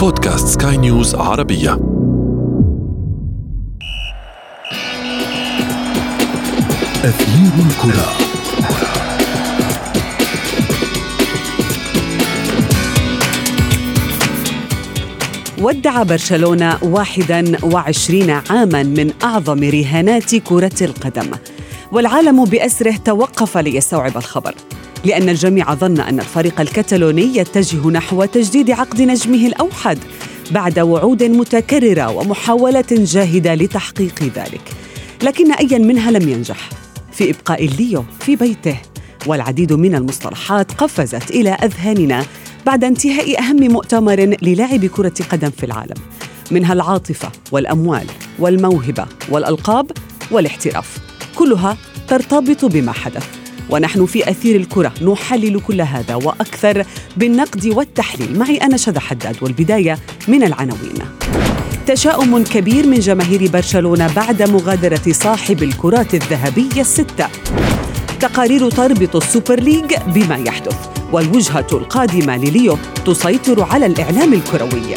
بودكاست سكاي نيوز عربية. أثير الكرة. ودع برشلونة 21 عاما من أعظم رهانات كرة القدم والعالم بأسره توقف ليستوعب الخبر. لأن الجميع ظن أن الفريق الكتالوني يتجه نحو تجديد عقد نجمه الأوحد بعد وعود متكررة ومحاولة جاهدة لتحقيق ذلك. لكن أيا منها لم ينجح. في إبقاء الليو في بيته والعديد من المصطلحات قفزت إلى أذهاننا بعد انتهاء أهم مؤتمر للاعب كرة قدم في العالم منها العاطفة والأموال والموهبة والألقاب والاحتراف كلها ترتبط بما حدث. ونحن في أثير الكرة نحلل كل هذا وأكثر بالنقد والتحليل. معي أنا شذى حداد والبداية من العناوين. تشاؤم كبير من جماهير برشلونة بعد مغادرة صاحب الكرات الذهبية الستة. تقارير تربط السوبر ليج بما يحدث والوجهة القادمة لليو تسيطر على الإعلام الكروي.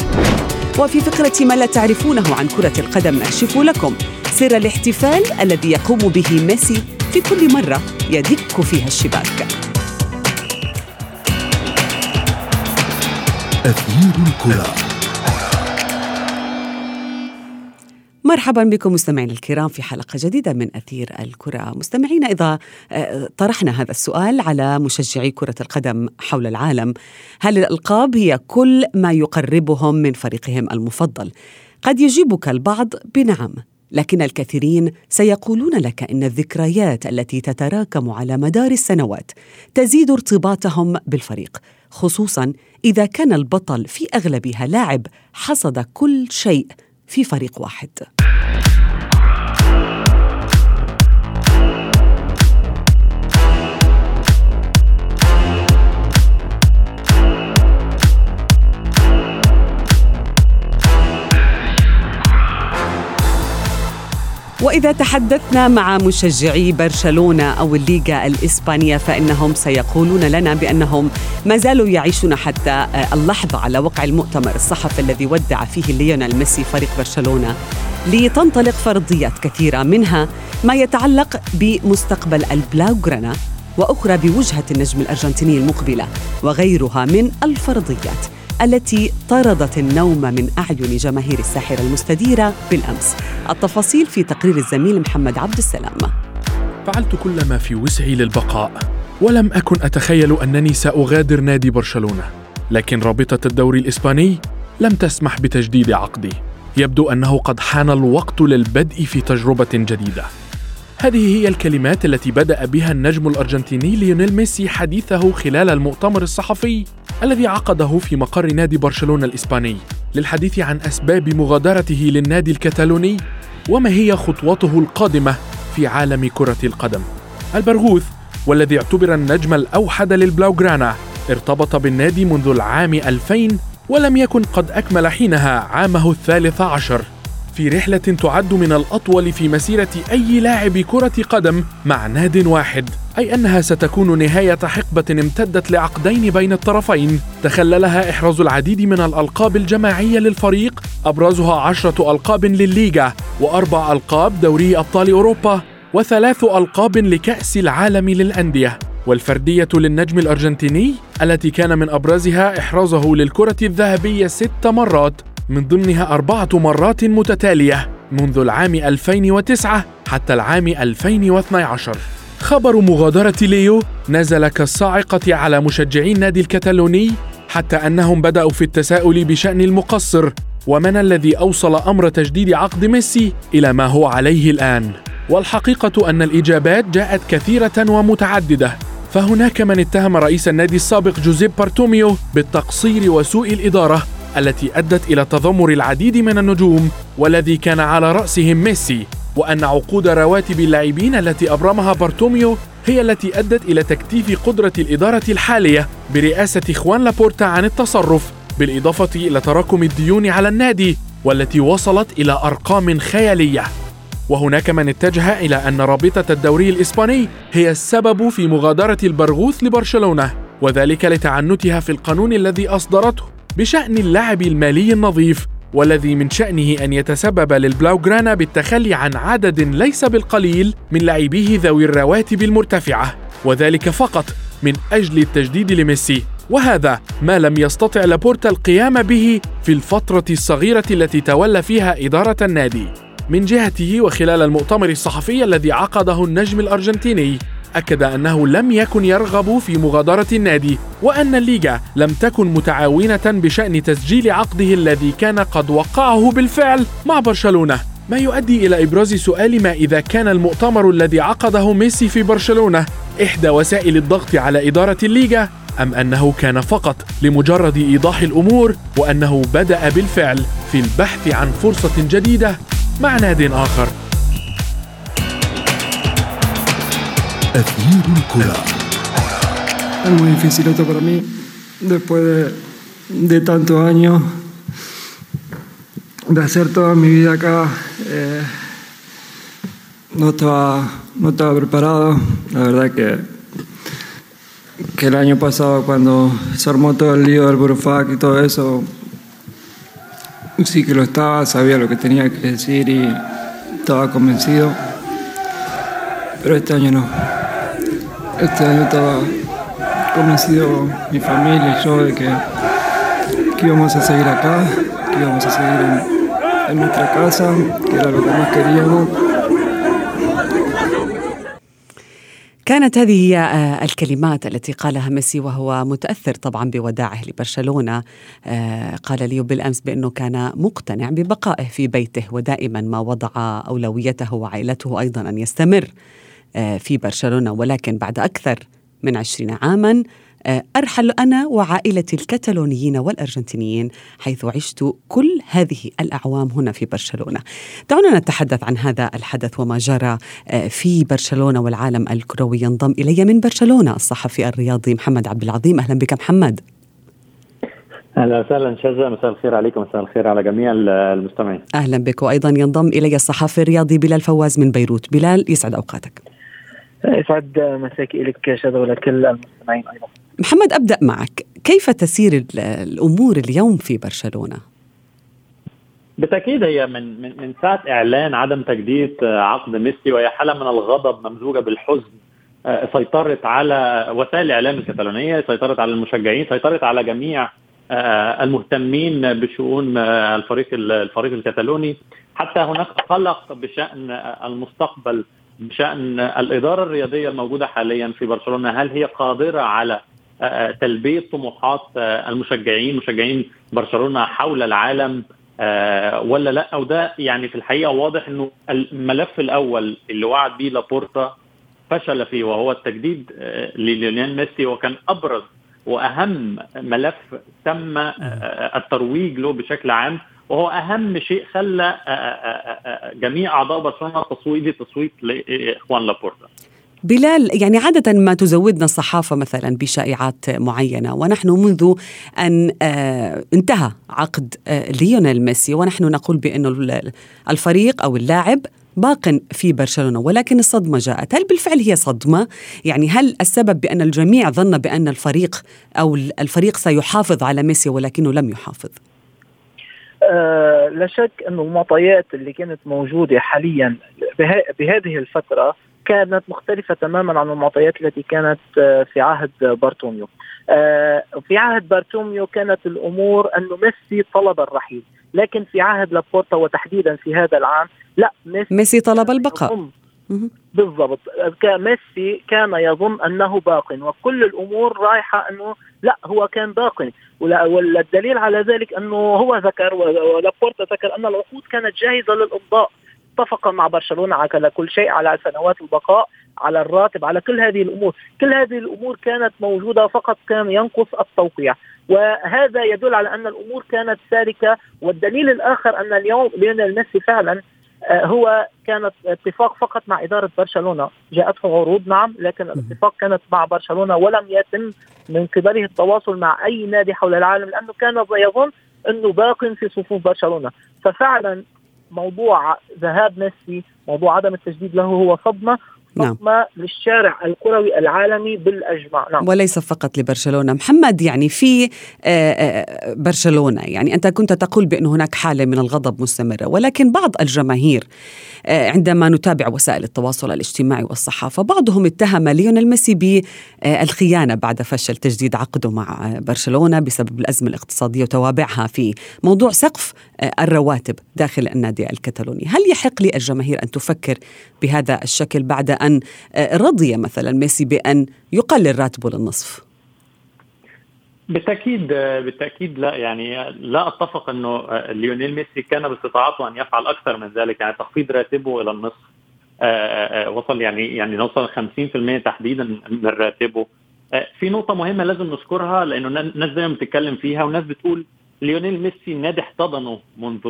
وفي فقرة ما لا تعرفونه عن كرة القدم نكشف لكم سر الاحتفال الذي يقوم به ميسي في كل مرة يدك فيها الشباك. أثير الكرة. مرحبا بكم مستمعينا الكرام في حلقة جديدة من أثير الكرة. مستمعينا إذا آه، طرحنا هذا السؤال على مشجعي كرة القدم حول العالم هل الألقاب هي كل ما يقربهم من فريقهم المفضل؟ قد يجيبك البعض بنعم. لكن الكثيرين سيقولون لك إن الذكريات التي تتراكم على مدار السنوات تزيد ارتباطهم بالفريق خصوصا إذا كان البطل في أغلبها لاعب حصد كل شيء في فريق واحد. وإذا تحدثنا مع مشجعي برشلونة أو الليغا الإسبانية فإنهم سيقولون لنا بأنهم ما زالوا يعيشون حتى اللحظة على وقع المؤتمر الصحفي الذي ودع فيه ليونيل ميسي فريق برشلونة لتنطلق فرضيات كثيرة منها ما يتعلق بمستقبل البلاوغرانا وأخرى بوجهة النجم الأرجنتيني المقبلة وغيرها من الفرضيات. التي طردت النوم من أعين جماهير الساحرة المستديرة بالأمس. التفاصيل في تقرير الزميل محمد عبد السلام. فعلت كل ما في وسعي للبقاء ولم أكن أتخيل أنني سأغادر نادي برشلونة. لكن رابطة الدوري الإسباني لم تسمح بتجديد عقدي. يبدو أنه قد حان الوقت للبدء في تجربة جديدة. هذه هي الكلمات التي بدأ بها النجم الأرجنتيني ليونيل ميسي حديثه خلال المؤتمر الصحفي. الذي عقده في مقر نادي برشلونة الإسباني للحديث عن أسباب مغادرته للنادي الكتالوني وما هي خطوته القادمة في عالم كرة القدم. البرغوث والذي اعتبر النجم الأوحد للبلاوغرانا ارتبط بالنادي منذ العام 2000 ولم يكن قد أكمل حينها عامه الثالث عشر. في رحلة تعد من الأطول في مسيرة أي لاعب كرة قدم مع ناد واحد أي أنها ستكون نهاية حقبة امتدت لعقدين بين الطرفين. تخللها إحراز العديد من الألقاب الجماعية للفريق أبرزها عشرة ألقاب للليغا وأربع ألقاب دوري أبطال أوروبا وثلاث ألقاب لكأس العالم للأندية. والفردية للنجم الأرجنتيني التي كان من أبرزها إحرازه للكرة الذهبية ست مرات. من ضمنها أربعة مرات متتالية منذ العام 2009 حتى العام 2012 خبر مغادرة ليو نزل كالصاعقة على مشجعي النادي الكتالوني حتى أنهم بدأوا في التساؤل بشأن المقصر ومن الذي أوصل أمر تجديد عقد ميسي إلى ما هو عليه الآن. والحقيقة أن الإجابات جاءت كثيرة ومتعددة. فهناك من اتهم رئيس النادي السابق جوزيب بارتوميو بالتقصير وسوء الإدارة التي أدت إلى تذمر العديد من النجوم والذي كان على رأسهم ميسي وأن عقود رواتب اللاعبين التي أبرمها بارتوميو هي التي أدت إلى تكتيف قدرة الإدارة الحالية برئاسة خوان لابورتا عن التصرف بالإضافة إلى تراكم الديون على النادي والتي وصلت إلى أرقام خيالية. وهناك من اتجه إلى أن رابطة الدوري الإسباني هي السبب في مغادرة البرغوث لبرشلونة وذلك لتعنتها في القانون الذي أصدرته. بشأن اللعب المالي النظيف والذي من شأنه أن يتسبب للبلاوغرانا بالتخلي عن عدد ليس بالقليل من لاعبيه ذوي الرواتب المرتفعة وذلك فقط من أجل التجديد لميسي. وهذا ما لم يستطع لابورتا القيام به في الفترة الصغيرة التي تولى فيها إدارة النادي. من جهته وخلال المؤتمر الصحفي الذي عقده النجم الأرجنتيني أكد أنه لم يكن يرغب في مغادرة النادي وأن الليغا لم تكن متعاونة بشأن تسجيل عقده الذي كان قد وقعه بالفعل مع برشلونة. ما يؤدي إلى إبراز سؤال ما إذا كان المؤتمر الذي عقده ميسي في برشلونة إحدى وسائل الضغط على إدارة الليغا أم أنه كان فقط لمجرد إيضاح الأمور وأنه بدأ بالفعل في البحث عن فرصة جديدة مع ناد آخر. أثير الكرة Es muy difícil esto para mí, después de, de tantos años de hacer toda mi vida acá. eh, no, estaba, no estaba preparado. La verdad que, que el año pasado cuando se armó todo el lío del Burufac y todo eso, sí que lo estaba, sabía lo que tenía que decir y estaba convencido. Pero este año no. Este año estaba convencido mi familia y yo de que, que íbamos a seguir acá, que íbamos a seguir en, en nuestra casa, que era lo que más queríamos. كانت هذه هي آه، الكلمات التي قالها ميسي وهو متأثر طبعا بوداعه لبرشلونة آه، قال لي بالأمس بأنه كان مقتنع ببقائه في بيته ودائما ما وضع أولويته وعائلته أيضا أن يستمر في برشلونة ولكن بعد أكثر من عشرين عاما آه، أرحل أنا وعائلتي الكتالونيين والأرجنتينيين حيث عشت كل هذه الأعوام هنا في برشلونة. دعونا نتحدث عن هذا الحدث وما جرى آه، في برشلونة والعالم الكروي ينضم إلي من برشلونة الصحفي الرياضي محمد عبد العظيم. أهلا بك محمد. أهلا وسهلا شذا. مساء الخير عليكم مساء الخير على جميع المستمعين. أهلا بك. وأيضا ينضم إلي الصحفي الرياضي بلال فواز من بيروت. بلال يسعد أوقاتك. يسعد مساكي لك شذا ولكل المستمعين أيضا. محمد أبدأ معك. كيف تسير ال- الأمور اليوم في برشلونة؟ بالتأكيد هي من من من ساعة إعلان عدم تجديد آه، عقد ميسي وهي حالة من الغضب ممزوجة بالحزن آه، سيطرت على وسائل الإعلام الكتالونية سيطرت على المشجعين سيطرت على جميع آه، المهتمين بشؤون الفريق الفريق الكتالوني. حتى هناك قلق بشأن المستقبل بشأن الإدارة الرياضية الموجودة حاليا في برشلونة هل هي قادرة على آه، تلبية طموحات آه، المشجعين مشجعين برشلونة حول العالم آه، ولا لأ؟ وده يعني في الحقيقة واضح إنه الملف الأول اللي وعد بيه لابورتا فشل فيه وهو التجديد آه، لليونيل ميسي وكان أبرز وأهم ملف تم آه، الترويج له بشكل عام. وهو أهم شيء خلى جميع أعضاء برشلونة تصويت تصويت لإخوان لابورتا بلال يعني عادة ما تزودنا الصحافة مثلا بشائعات معينة ونحن منذ أن انتهى عقد ليونيل ميسي ونحن نقول بأنه ال- الفريق أو اللاعب باق في برشلونة ولكن الصدمة جاءت هل بالفعل هي صدمة؟ يعني هل السبب بأن الجميع ظن بأن الفريق أو الفريق سيحافظ على ميسي ولكنه لم يحافظ؟ آه لا شك انه المعطيات اللي كانت موجودة حاليا بها بهذه الفترة كانت مختلفة تماما عن المعطيات التي كانت آه في عهد بارتوميو. آه في عهد بارتوميو كانت الأمور انه ميسي طلب الرحيل، لكن في عهد لابورتا وتحديدا في هذا العام لا ميسي, ميسي طلب البقاء. بالضبط ميسي كان يظن أنه باق وكل الأمور رايحة أنه لا هو كان باق. ولا- والدليل على ذلك أنه هو ذكر ولابورتا ذكر أن العقود كانت جاهزة للامضاء اتفق مع برشلونة على كل شيء على سنوات البقاء على الراتب على كل هذه الأمور. كل هذه الأمور كانت موجودة فقط كان ينقص التوقيع. وهذا يدل على أن الأمور كانت سالكة. والدليل الآخر أن اليوم ليونيل ميسي فعلا هو كانت اتفاق فقط مع إدارة برشلونة. جاءته عروض نعم لكن الاتفاق كانت مع برشلونة ولم يتم من قبله التواصل مع أي نادي حول العالم لأنه كان يظن أنه باق في صفوف برشلونة. ففعلا موضوع ذهاب ميسي موضوع عدم التجديد له هو صدمة نعم. للشارع الكروي العالمي بالأجمع نعم. وليس فقط لبرشلونة محمد يعني في آه، آه، برشلونة يعني أنت كنت تقول بأن هناك حالة من الغضب مستمرة ولكن بعض الجماهير آه، عندما نتابع وسائل التواصل الاجتماعي والصحافة بعضهم اتهم ليونيل ميسي بالخيانه بعد فشل تجديد عقده مع برشلونة بسبب الأزمة الاقتصادية وتوابعها في موضوع سقف الرواتب داخل النادي الكتالوني. هل يحق للجماهير أن تفكر بهذا الشكل بعد أن آه، رضي مثلا ميسي بأن يقلل راتبه للنصف؟ بالتأكيد بالتأكيد لا. يعني لا أتفق إنه آه، ليونيل ميسي كان باستطاعته أن يفعل أكثر من ذلك. يعني تخفيض راتبه إلى النصف آه، وصل يعني يعني نوصل 50% تحديدا من راتبه. في نقطة مهمة لازم نذكرها لأنه الناس دايما بتتكلم فيها والناس بتقول ليونيل ميسي النادي احتضنه منذ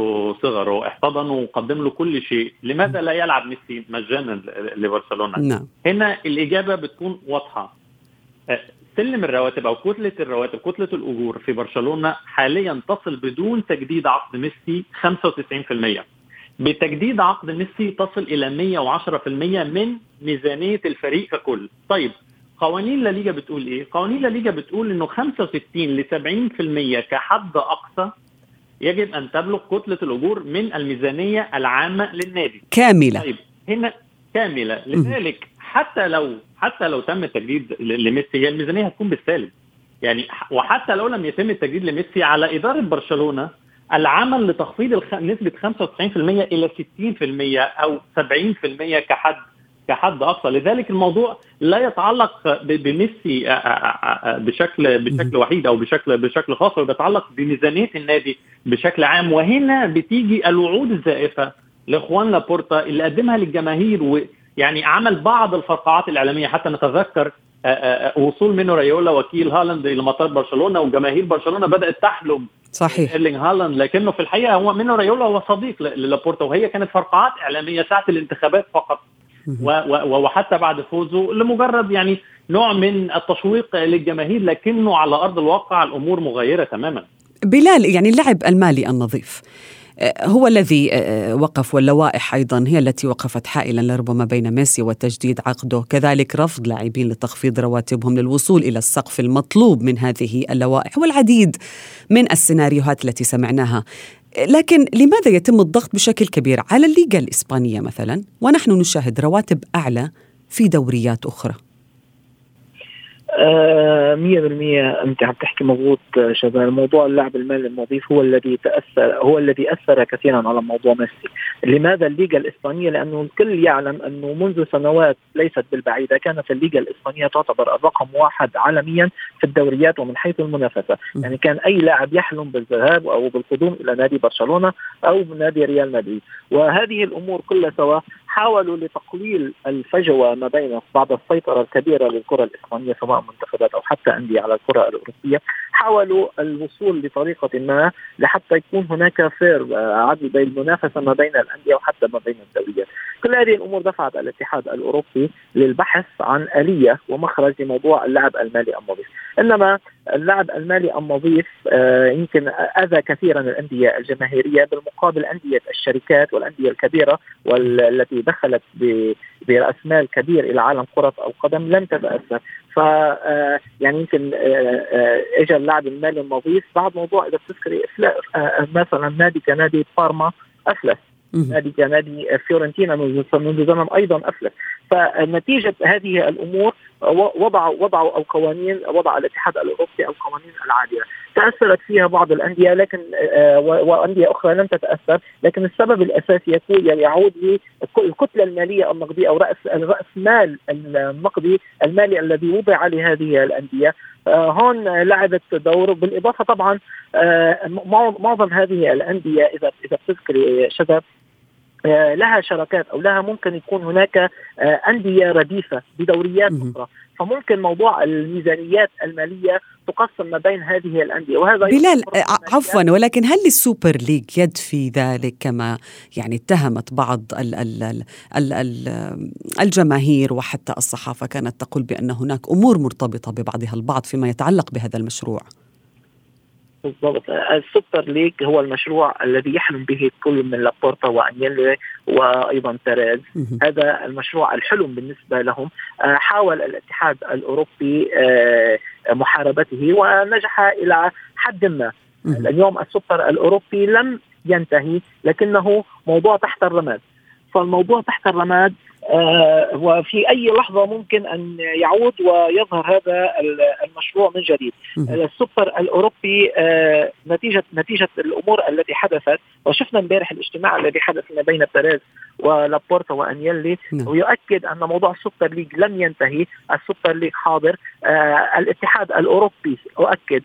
صغره احتضنه وقدم له كل شيء. لماذا لا يلعب ميسي مجانا لبرشلونة؟ نعم. هنا الإجابة بتكون واضحة. أه، سلم الرواتب أو كتلة الرواتب كتلة الأجور في برشلونة حاليا تصل بدون تجديد عقد ميسي 95% بتجديد عقد ميسي تصل إلى 110% من ميزانية الفريق ككل. طيب قوانين لا ليجا بتقول إيه؟ قوانين لا ليجا بتقول إنه 65 ل 70% كحد أقصى يجب أن تبلغ كتلة الأجور من الميزانية العامة للنادي. كاملة. طيب هنا كاملة لذلك حتى لو حتى لو تم التجديد لميسي هي الميزانية هتكون بالسالب. يعني وحتى لو لم يتم التجديد لميسي على إدارة برشلونة العمل لتخفيض الخ... نسبة 95% إلى 60% أو 70% كحد كحد أقصى. لذلك الموضوع لا يتعلق بميسي آه، آه، آه، بشكل بشكل وحيد أو بشكل بشكل خاص. بيتعلق بميزانية النادي بشكل عام. وهنا بتيجي الوعود الزائفة لخوان لابورتا اللي قدمها للجماهير ويعني عمل بعض الفرقعات الإعلامية. حتى نتذكر وصول منو ريولا وكيل هالاند إلى مطار برشلونة وجماهير برشلونة بدأت تحلم صحيح. ايرلينج هالاند. لكنه في الحقيقة هو منو ريولا هو صديق للابورتا وهي كانت فرقعات إعلامية ساعه الانتخابات فقط. وحتى بعد فوزه لمجرد يعني نوع من التشويق للجماهير لكنه على أرض الواقع الأمور مغايره تماما. بلال يعني اللعب المالي النظيف آه، هو الذي آه، وقف واللوائح أيضا هي التي وقفت حائلا لربما بين ميسي وتجديد عقده، كذلك رفض لاعبين لتخفيض رواتبهم للوصول إلى السقف المطلوب من هذه اللوائح والعديد من السيناريوهات التي سمعناها. لكن لماذا يتم الضغط بشكل كبير على الليغا الإسبانية مثلا؟ ونحن نشاهد رواتب أعلى في دوريات أخرى. مية بالمية أنت عم تحكي مضبوط آه، شباب. موضوع اللعب المالي النظيف هو الذي تأثر هو الذي أثر كثيرا على موضوع ميسي. لماذا الليغا الإسبانية؟ لأنه الكل يعلم أنه منذ سنوات ليست بالبعيدة كانت الليغا الإسبانية تعتبر الرقم واحد عالميا في الدوريات ومن حيث المنافسة. يعني كان أي لاعب يحلم بالذهاب أو بالقدوم إلى نادي برشلونة أو نادي ريال مدريد. وهذه الأمور كلها سوا حاولوا لتقليل الفجوة ما بين بعد السيطرة الكبيرة للكرة الإسبانية سواء منتخبات أو حتى أندية على الكرة الأوروبية حاولوا الوصول بطريقة ما لحتى يكون هناك فير آه، عدل بين المنافسة ما بين الأندية وحتى ما بين الدوريات كل هذه الأمور دفعت الاتحاد الأوروبي للبحث عن آلية ومخرج لموضوع اللعب المالي النظيف. إنما اللعب المالي النظيف آه، يمكن أذى كثيرا الأندية الجماهيرية بالمقابل أندية الشركات والأندية الكبيرة والتي دخلت برأس مال كبير إلى عالم كرة القدم لم تتاثر ف آه، يعني يمكن آه، آه، اجى اللاعب المالي النظيف. بعد موضوع إذا بتذكري مثلا نادي كنادي بارما أفلس. نادي كنادي فيورنتينا منذ زمن أيضا أفلس. فنتيجة هذه الأمور وضعوا وضعوا أو قوانين وضع الاتحاد الأوروبي القوانين العادله تأثرت فيها بعض الأندية لكن آه، وأندية أخرى لم تتأثر لكن السبب الأساسي يكون يعود للكتلة المالية النقديه أو راس رأس مال النقدي المالي الذي وضع لهذه الأندية. آه، هون لعبت دور بالإضافة طبعا آه، معظم هذه الأندية اذا إذا بتذكري شباب لها شراكات أو لها ممكن يكون هناك آه، أندية رديفة بدوريات أخرى. فممكن موضوع الميزانيات المالية تقسم ما بين هذه الأندية. وهذا بلال عفوا ولكن هل السوبر ليج يد في ذلك كما يعني اتهمت بعض ال ال ال ال الجماهير وحتى الصحافة كانت تقول بأن هناك أمور مرتبطة ببعضها البعض فيما يتعلق بهذا المشروع؟ بالضبط. السوبر ليج هو المشروع الذي يحلم به كل من لابورتا وأنيلي وأيضا بيريز. هذا المشروع الحلم بالنسبة لهم. آه، حاول الاتحاد الأوروبي آه، محاربته ونجح إلى حد ما. اليوم السوبر الأوروبي لم ينتهي لكنه موضوع تحت الرماد. فالموضوع تحت الرماد وفي أي لحظة ممكن أن يعود ويظهر هذا المشروع من جديد. السوبر الأوروبي آه، نتيجه نتيجة الأمور التي حدثت وشفنا امبارح الاجتماع الذي حدث ما بين بيريز ولابورتا وأنيلي نعم. ويؤكد أن موضوع السوبر ليج لم ينتهي، السوبر ليج حاضر، آه، الاتحاد الأوروبي أؤكد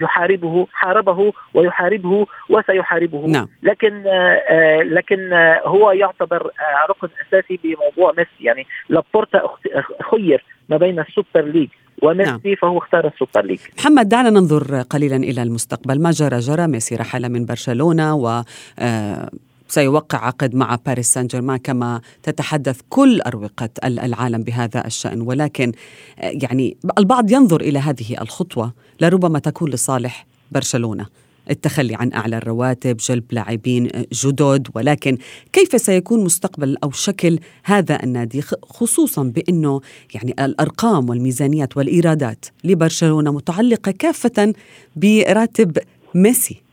يحاربه حاربه ويحاربه وسيحاربه. نعم. لكن آه لكن آه هو يعتبر آه ركن أساسي بموضوع ميسي. يعني لابورتا خير ما بين السوبر ليج وميسي نعم. فهو اختار السوبر ليج. محمد دعنا ننظر قليلا إلى المستقبل. ما جرى؟ جرى ميسي رحل من برشلونة و آه، سيوقع عقد مع باريس سان جيرمان كما تتحدث كل أروقة العالم بهذا الشأن. ولكن يعني البعض ينظر إلى هذه الخطوة لربما تكون لصالح برشلونة. التخلي عن أعلى الرواتب جلب لاعبين جدد. ولكن كيف سيكون مستقبل أو شكل هذا النادي خصوصا بأنه يعني الأرقام والميزانيات والإيرادات لبرشلونة متعلقة كافة براتب ميسي؟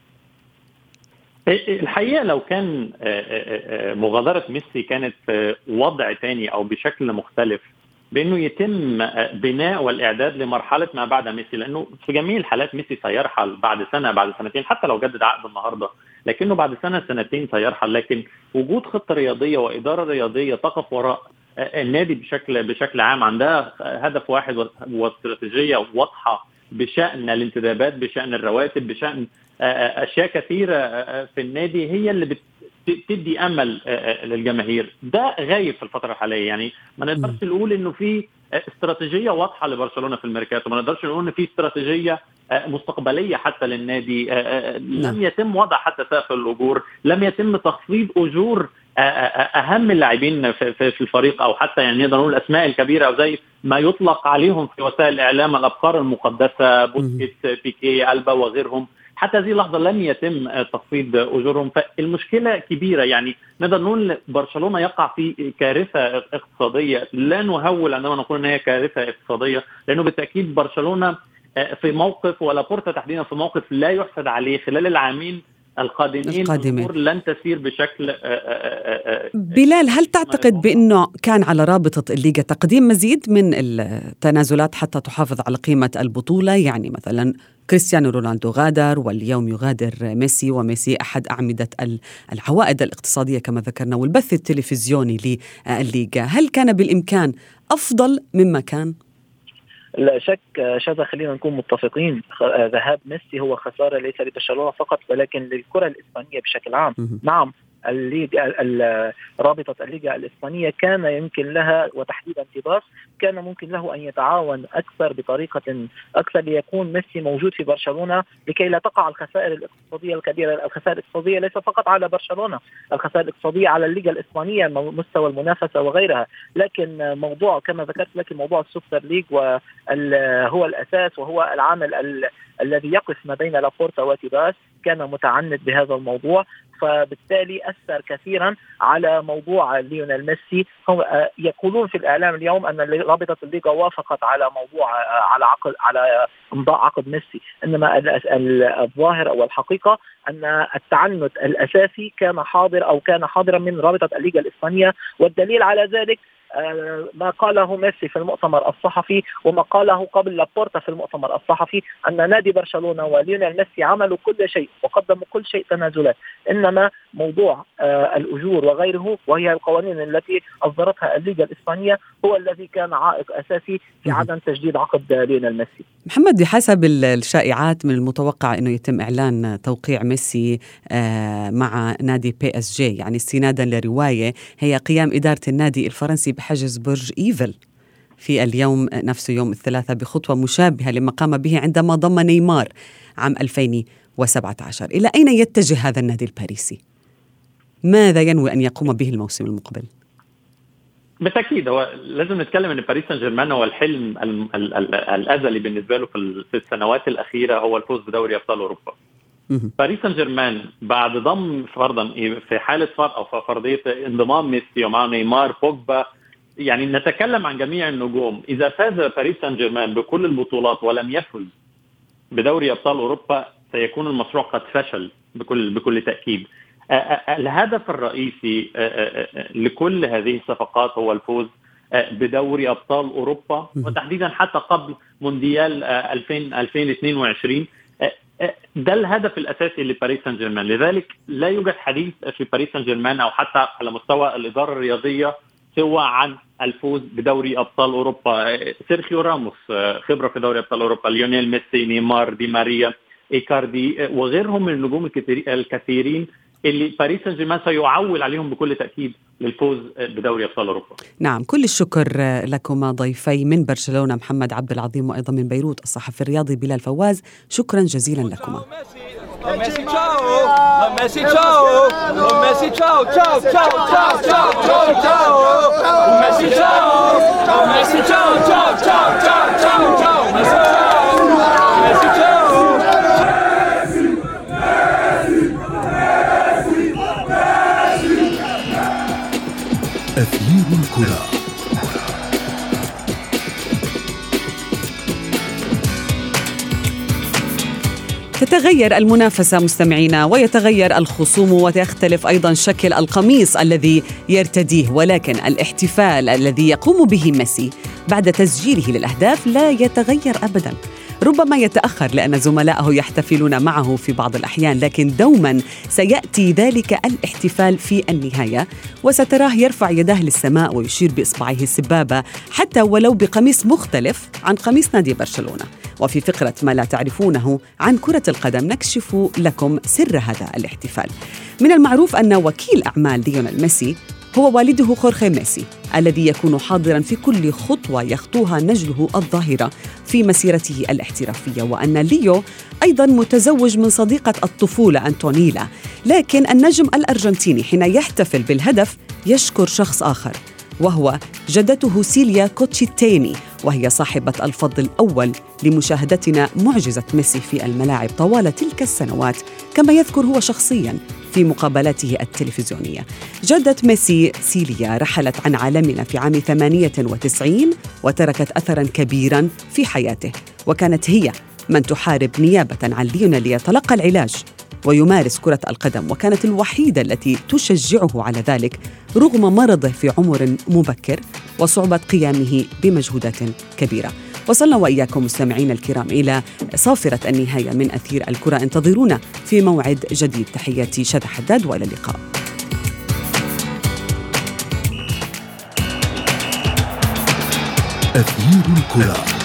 الحقيقة لو كان آه، آه، آه، مغادرة ميسي كانت وضع تاني أو بشكل مختلف بأنه يتم بناء والإعداد لمرحلة ما بعد ميسي لأنه في جميع الحالات ميسي سيرحل بعد سنة بعد سنتين حتى لو جدد عقد النهارده لكنه بعد سنة سنتين سيرحل لكن وجود خطة رياضية وإدارة رياضية تقف وراء النادي بشكل بشكل عام عندها هدف واحد واستراتيجية واضحة بشأن الانتدابات بشأن الرواتب بشأن أشياء كثيرة في النادي هي اللي بتدي أمل للجماهير. ده غايب في الفترة الحالية. يعني ما نقدرش نقول إنه في استراتيجية واضحة لبرشلونة في الميركاتو ما نقدرش نقول ان في استراتيجية مستقبلية حتى للنادي لم نعم. يتم وضع حتى سقف الأجور لم يتم تخفيض أجور أهم اللاعبين في الفريق أو حتى يعني نقدر نقول الأسماء الكبيرة أو زي ما يطلق عليهم في وسائل الاعلام الابقار المقدسة بوسكيت بيكي ألبا وغيرهم. حتى هذه اللحظة لم يتم تخفيض أجورهم. فالمشكلة كبيرة. يعني نقدر نقول برشلونة يقع في كارثة اقتصادية. لا نهول عندما نقول ان هي كارثة اقتصادية لأنه بالتأكيد برشلونة في موقف ولا بورتا تحديدا في موقف لا يحسد عليه. خلال العامين القادمين, القادمين. لن تسير بشكل آه، آه، آه، بلال هل تعتقد بأنه كان على رابطة الليغا تقديم مزيد من التنازلات حتى تحافظ على قيمة البطولة يعني مثلا كريستيانو رونالدو غادر واليوم يغادر ميسي وميسي أحد أعمدة العوائد الاقتصادية كما ذكرنا والبث التلفزيوني للليغا هل كان بالإمكان أفضل مما كان؟ لا شك شذا خلينا نكون متفقين. ذهاب ميسي هو خسارة ليس لبرشلونه فقط ولكن للكرة الإسبانية بشكل عام. نعم الليغا رابطة الليغا الإسبانية كان يمكن لها وتحديدا تيباس كان ممكن له أن يتعاون أكثر بطريقة أكثر ليكون ميسي موجود في برشلونة لكي لا تقع الخسائر الاقتصادية الكبيرة، الخسائر الاقتصادية ليس فقط على برشلونة، الخسائر الاقتصادية على الليغا الإسبانية مستوى المنافسة وغيرها، لكن موضوع كما ذكرت لك موضوع السوبر ليج هو الأساس وهو العامل الذي يقف ما بين لابورتا وتيباس كان متعنت بهذا الموضوع. فبالتالي اثر كثيرا على موضوع ليونيل ميسي. هم آه، يقولون في الإعلام اليوم أن رابطة الليغا وافقت على موضوع آه، على عقد على امضاء عقد ميسي. إنما الظاهر أو الحقيقة أن التعنت الأساسي كان حاضر أو كان حاضرا من رابطة الليغا الإسبانية. والدليل على ذلك آه، ما قاله ميسي في المؤتمر الصحفي وما قاله قبل لابورتا في المؤتمر الصحفي أن نادي برشلونة وليونيل ميسي عملوا كل شيء وقدموا كل شيء تنازلات. إنما موضوع آه، الأجور وغيره وهي القوانين التي أصدرتها الليغا الإسبانية هو الذي كان عائق أساسي في عدم تجديد عقد ليونيل ميسي. محمد بحسب الشائعات من المتوقع إنه يتم إعلان توقيع ميسي آه، مع نادي PSG يعني استنادا لرواية هي قيام إدارة النادي الفرنسي بحجز برج إيفل في اليوم نفسه يوم الثلاثاء بخطوة مشابهة لما قام به عندما ضم نيمار عام 2017 إلى أين يتجه هذا النادي الباريسي؟ ماذا ينوي أن يقوم به الموسم المقبل؟ بالتاكيد هو لازم نتكلم إن باريس سان جيرمان هو الحلم الأزلي بالنسبة له في السنوات الأخيرة هو الفوز بدوري أبطال أوروبا. باريس سان جيرمان بعد ضم فرضا في حالة فرض أو فرضية انضمام ميسي ومع نيمار بوجبا يعني نتكلم عن جميع النجوم إذا فاز باريس سان جيرمان بكل البطولات ولم يفز بدوري أبطال أوروبا سيكون المشروع قد فشل بكل بكل تأكيد الهدف الرئيسي لكل هذه الصفقات هو الفوز بدوري أبطال أوروبا وتحديدا حتى قبل مونديال 2000 2022 ده الهدف الأساسي لباريس سان جيرمان لذلك لا يوجد حديث في باريس سان جيرمان أو حتى على مستوى الإدارة الرياضية سوى عن الفوز بدوري أبطال أوروبا. سيرخيو راموس خبرة في دوري أبطال أوروبا ليونيل ميسي نيمار دي ماريا إيكاردي وغيرهم من النجوم الكثيرين اللي باريس سان جيرمان سيعول عليهم بكل تأكيد للفوز بدوري أبطال أوروبا. نعم كل الشكر لكما ضيفي من برشلونة محمد عبد العظيم وأيضا من بيروت الصحفي الرياضي بلال فواز. شكرا جزيلا لكما. ميسي تشاو. ميسي تشاو. ميسي تشاو. تشاو تشاو تشاو تشاو تشاو تشاو. ميسي تشاو. ميسي تشاو تشاو تشاو تشاو. تتغير المنافسة مستمعينا ويتغير الخصوم ويختلف أيضا شكل القميص الذي يرتديه ولكن الاحتفال الذي يقوم به ميسي بعد تسجيله للأهداف لا يتغير أبدا. ربما يتأخر لأن زملائه يحتفلون معه في بعض الأحيان لكن دوما سيأتي ذلك الاحتفال في النهاية وستراه يرفع يداه للسماء ويشير بإصبعه السبابة حتى ولو بقميص مختلف عن قميص نادي برشلونة. وفي فقرة ما لا تعرفونه عن كرة القدم نكشف لكم سر هذا الاحتفال. من المعروف أن وكيل أعمال ليونيل ميسي هو والده خورخي ميسي الذي يكون حاضرا في كل خطوة يخطوها نجله الظاهرة في مسيرته الاحترافية وأن ليو أيضا متزوج من صديقة الطفولة انطونيلا لكن النجم الأرجنتيني حين يحتفل بالهدف يشكر شخص آخر. وهو جدته سيليا كوتشيتيني وهي صاحبة الفضل الأول لمشاهدتنا معجزة ميسي في الملاعب طوال تلك السنوات كما يذكر هو شخصيا في مقابلاته التلفزيونية. جدة ميسي سيليا رحلت عن عالمنا في عام 98 وتركت أثرا كبيرا في حياته وكانت هي من تحارب نيابة عن ليونيل ليتلقى العلاج. ويمارس كرة القدم وكانت الوحيدة التي تشجعه على ذلك رغم مرضه في عمر مبكر وصعوبة قيامه بمجهودات كبيرة. وصلنا وإياكم مستمعينا الكرام إلى صافرة النهاية من أثير الكرة. انتظرونا في موعد جديد. تحياتي شذى حداد وإلى اللقاء. أثير الكرة.